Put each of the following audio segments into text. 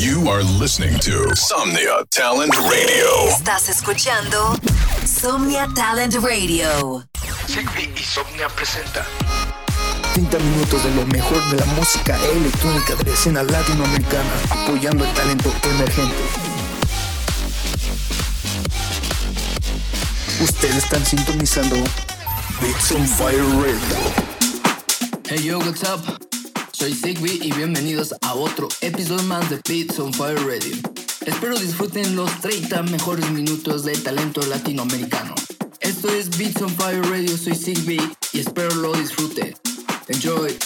You are listening to Somnia Talent Radio. Estás escuchando Somnia Talent Radio. Sigby y Somnia presenta 30 minutos de lo mejor de la música electrónica de la escena latinoamericana, apoyando el talento emergente. Ustedes están sintonizando Bits on Fire Radio. Hey yo, what's up? Soy Zigby y bienvenidos a otro episodio más de Beats on Fire Radio. Espero disfruten los 30 mejores minutos de talento latinoamericano. Esto es Beats on Fire Radio, soy Zigby y espero lo disfruten. Enjoy.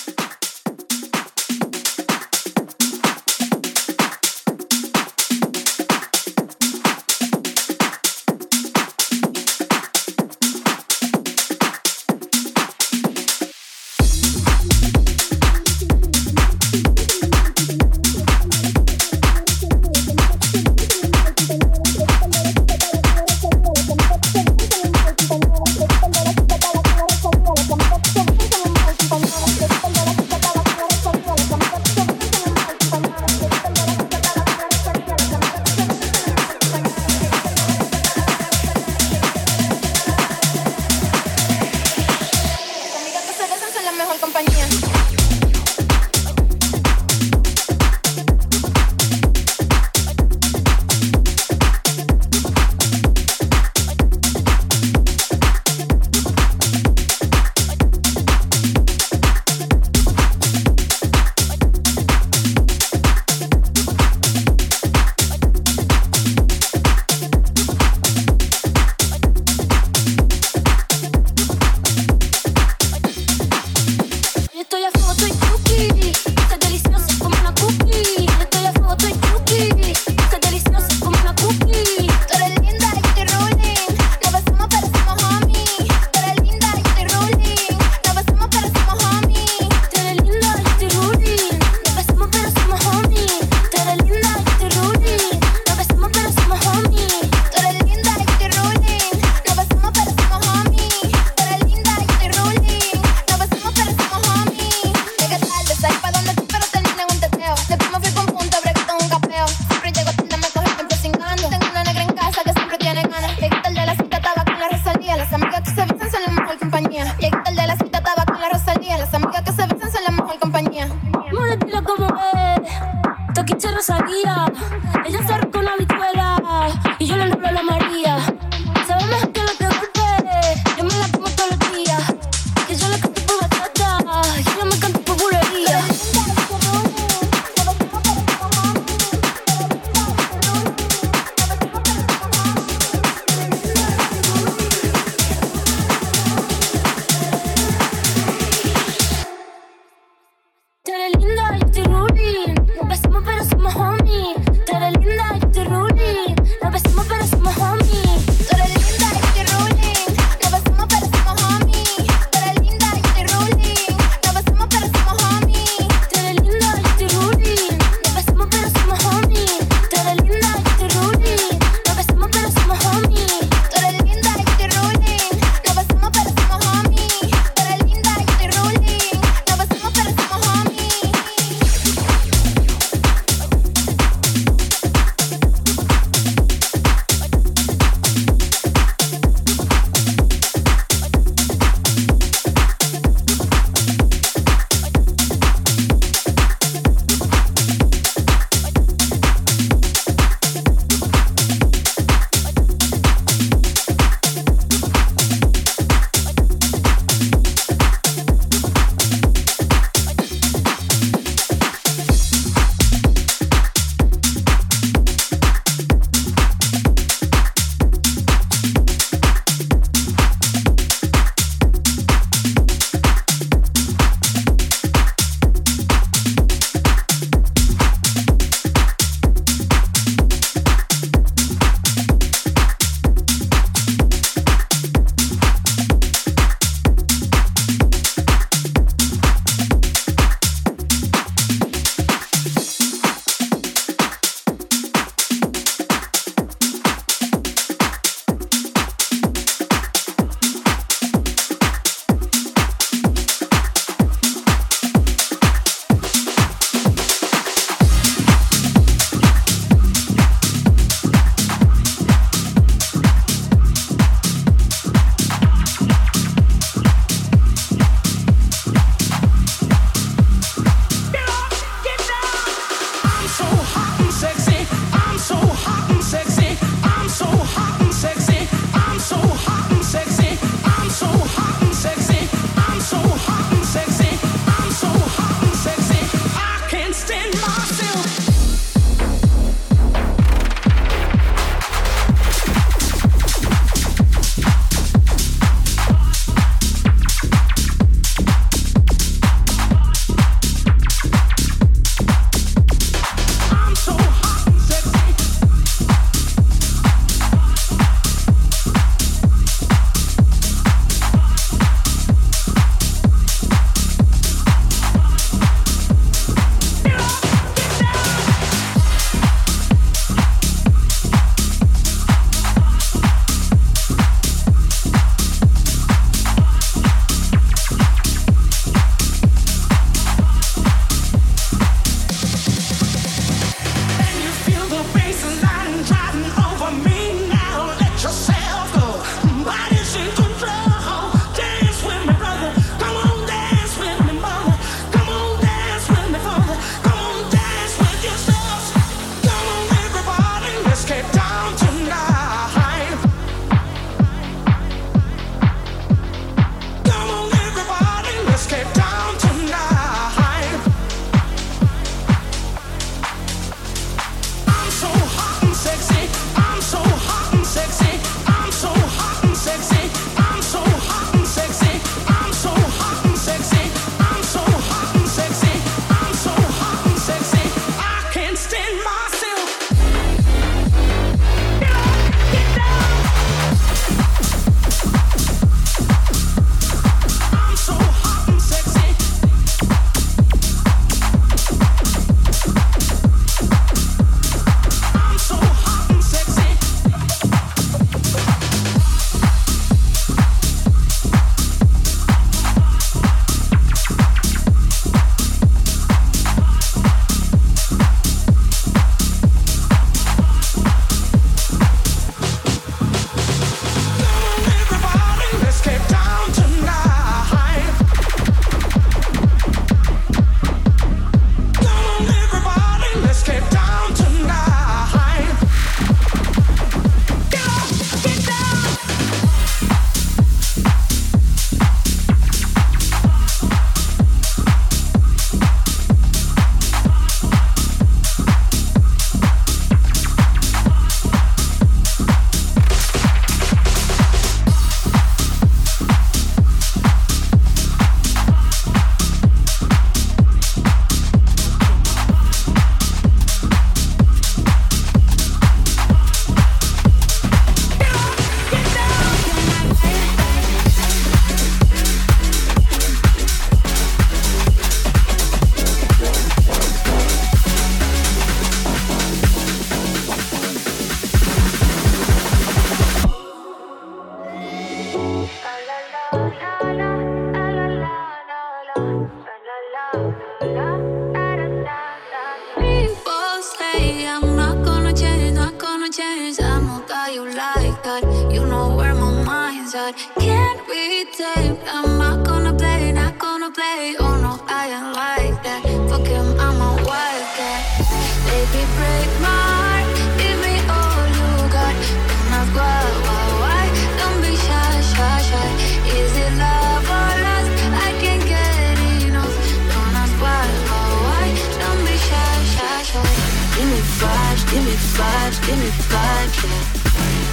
give me vibes, give me vibes, yeah.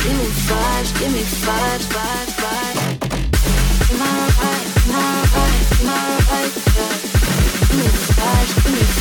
Give me vibes, give me vibes, vibes, vibes. Am I right? Am Yeah. Give me give me.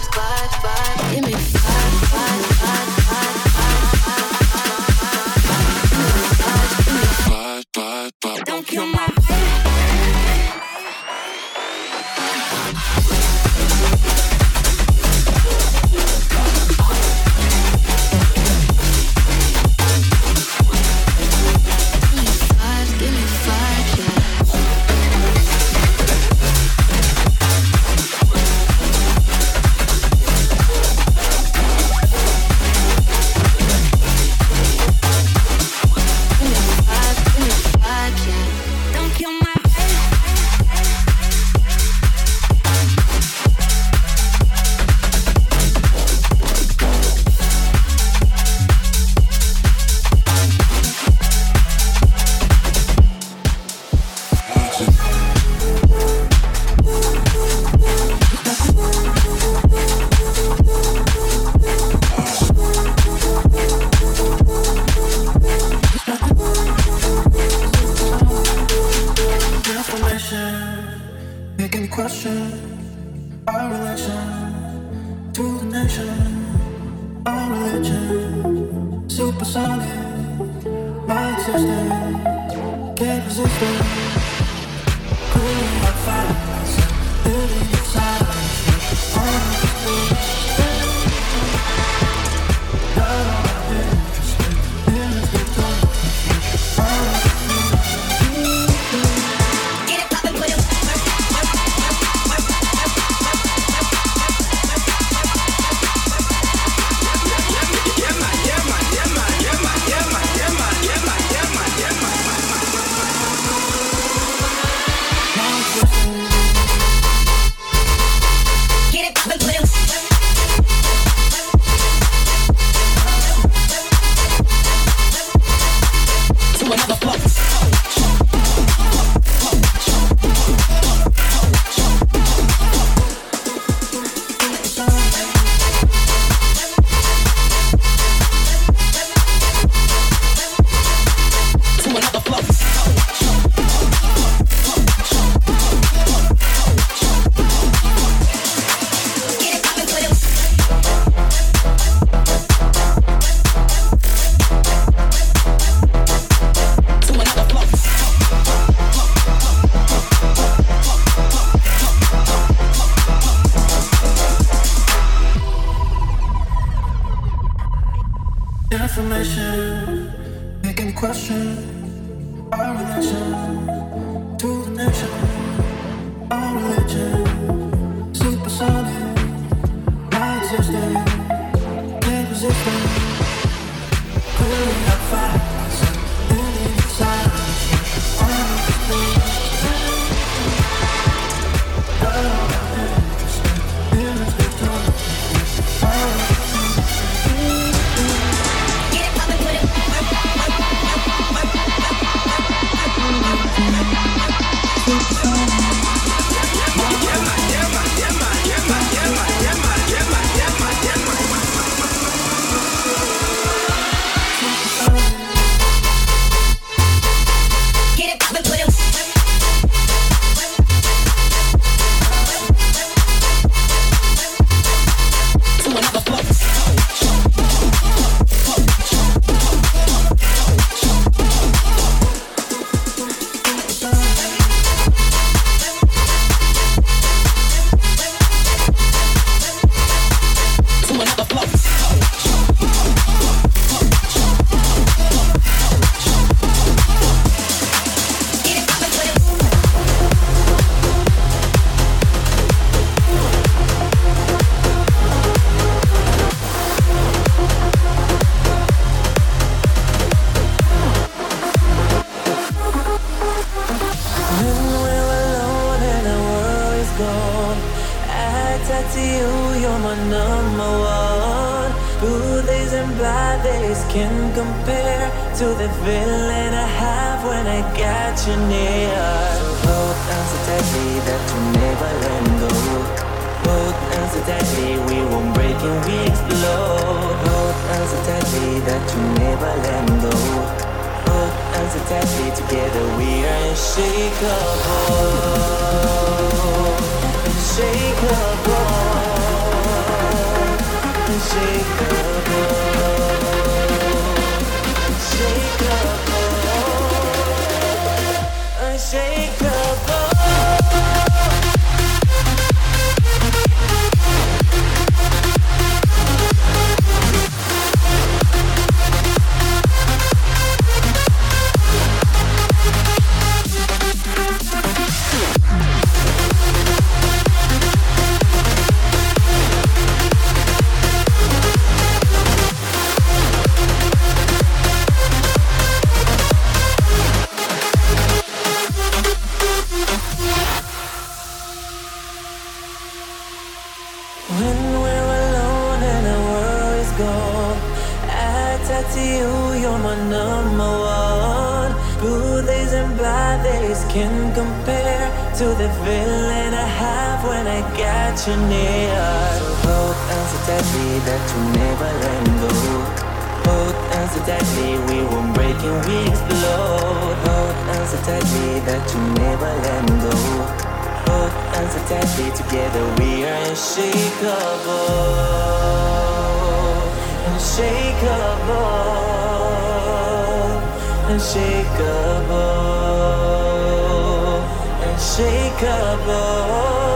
vibes, vibes, vibes. You're my number one. Good days and bad days can compare to the feeling I have when I got you near. So hold on so tightly that you never let go. Hold on so tightly, we won't break and we explode. Hold on so tightly that you never let go. Hold on so tightly, together we are unshakable. Unshakable. Unshakable. Unshakable.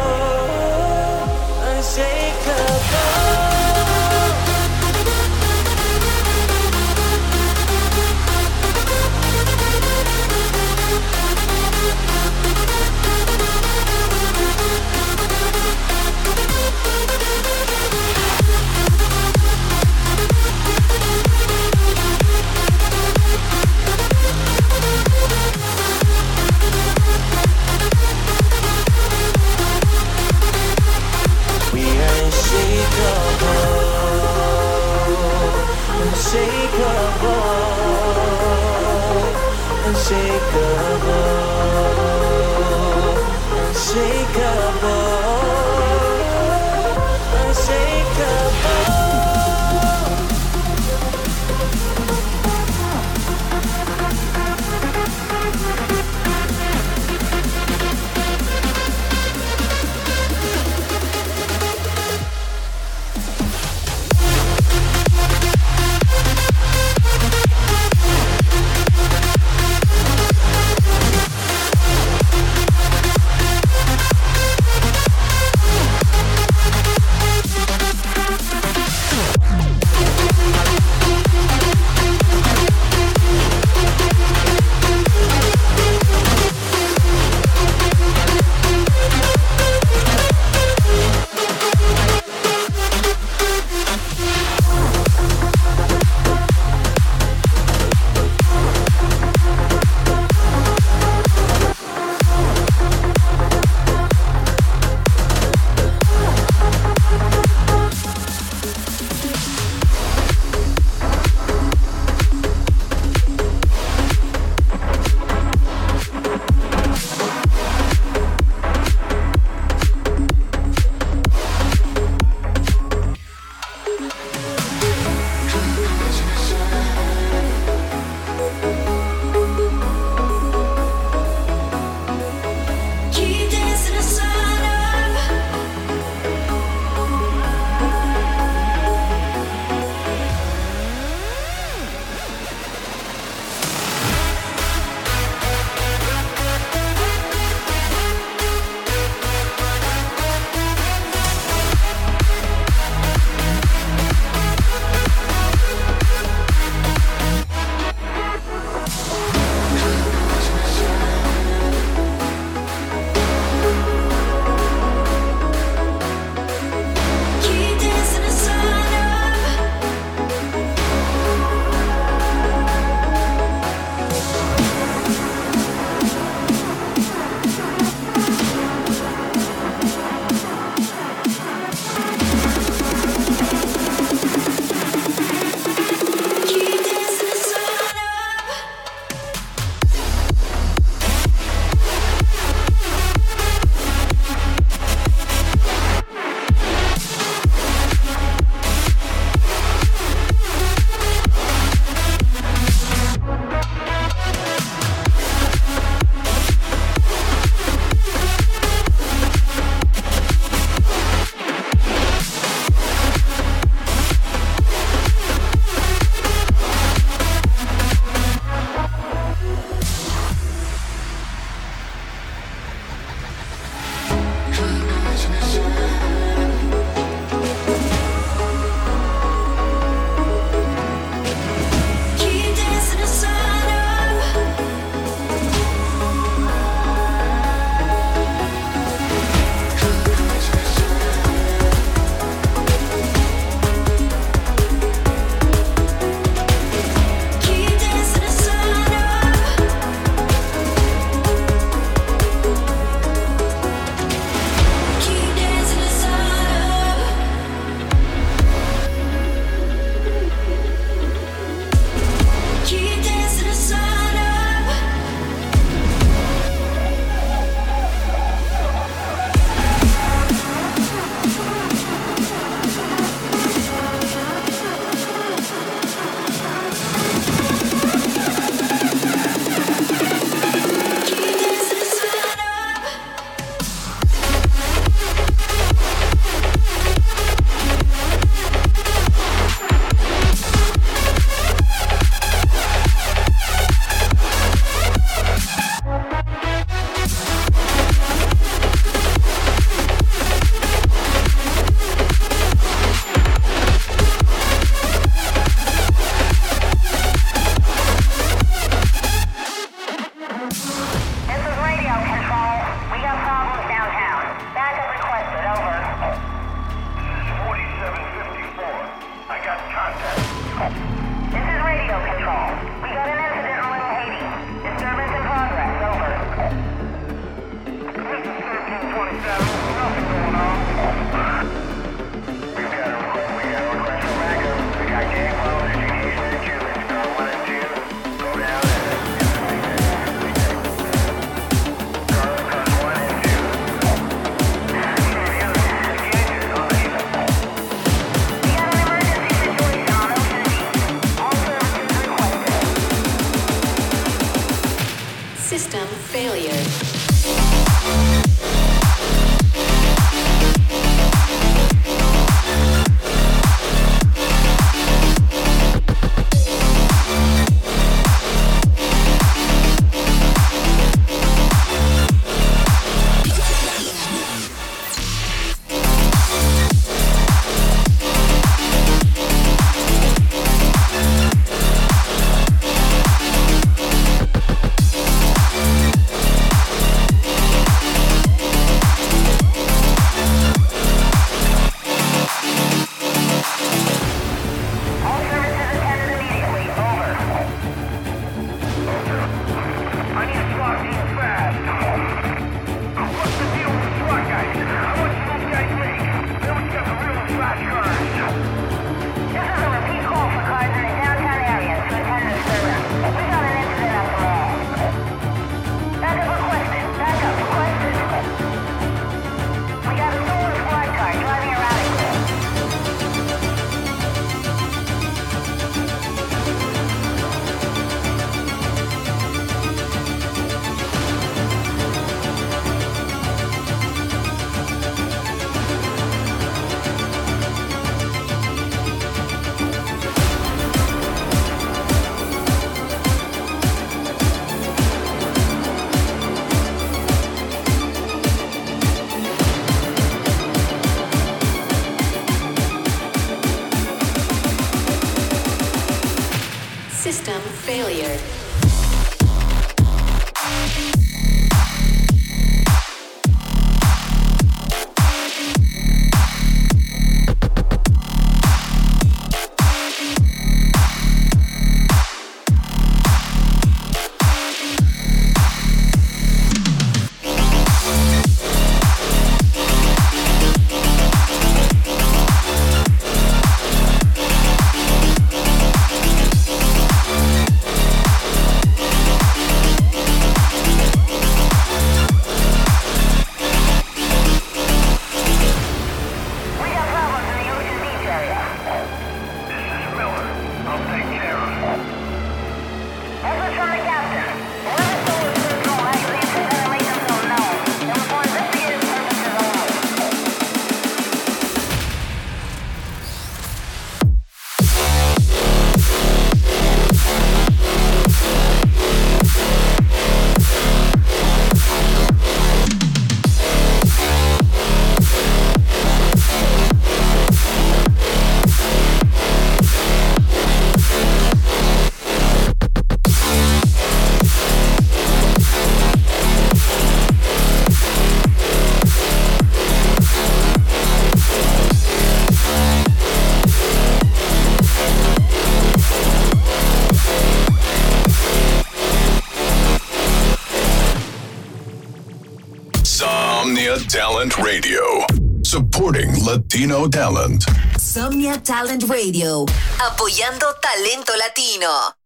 Supporting Latino talent. Somnia Talent Radio. Apoyando talento latino.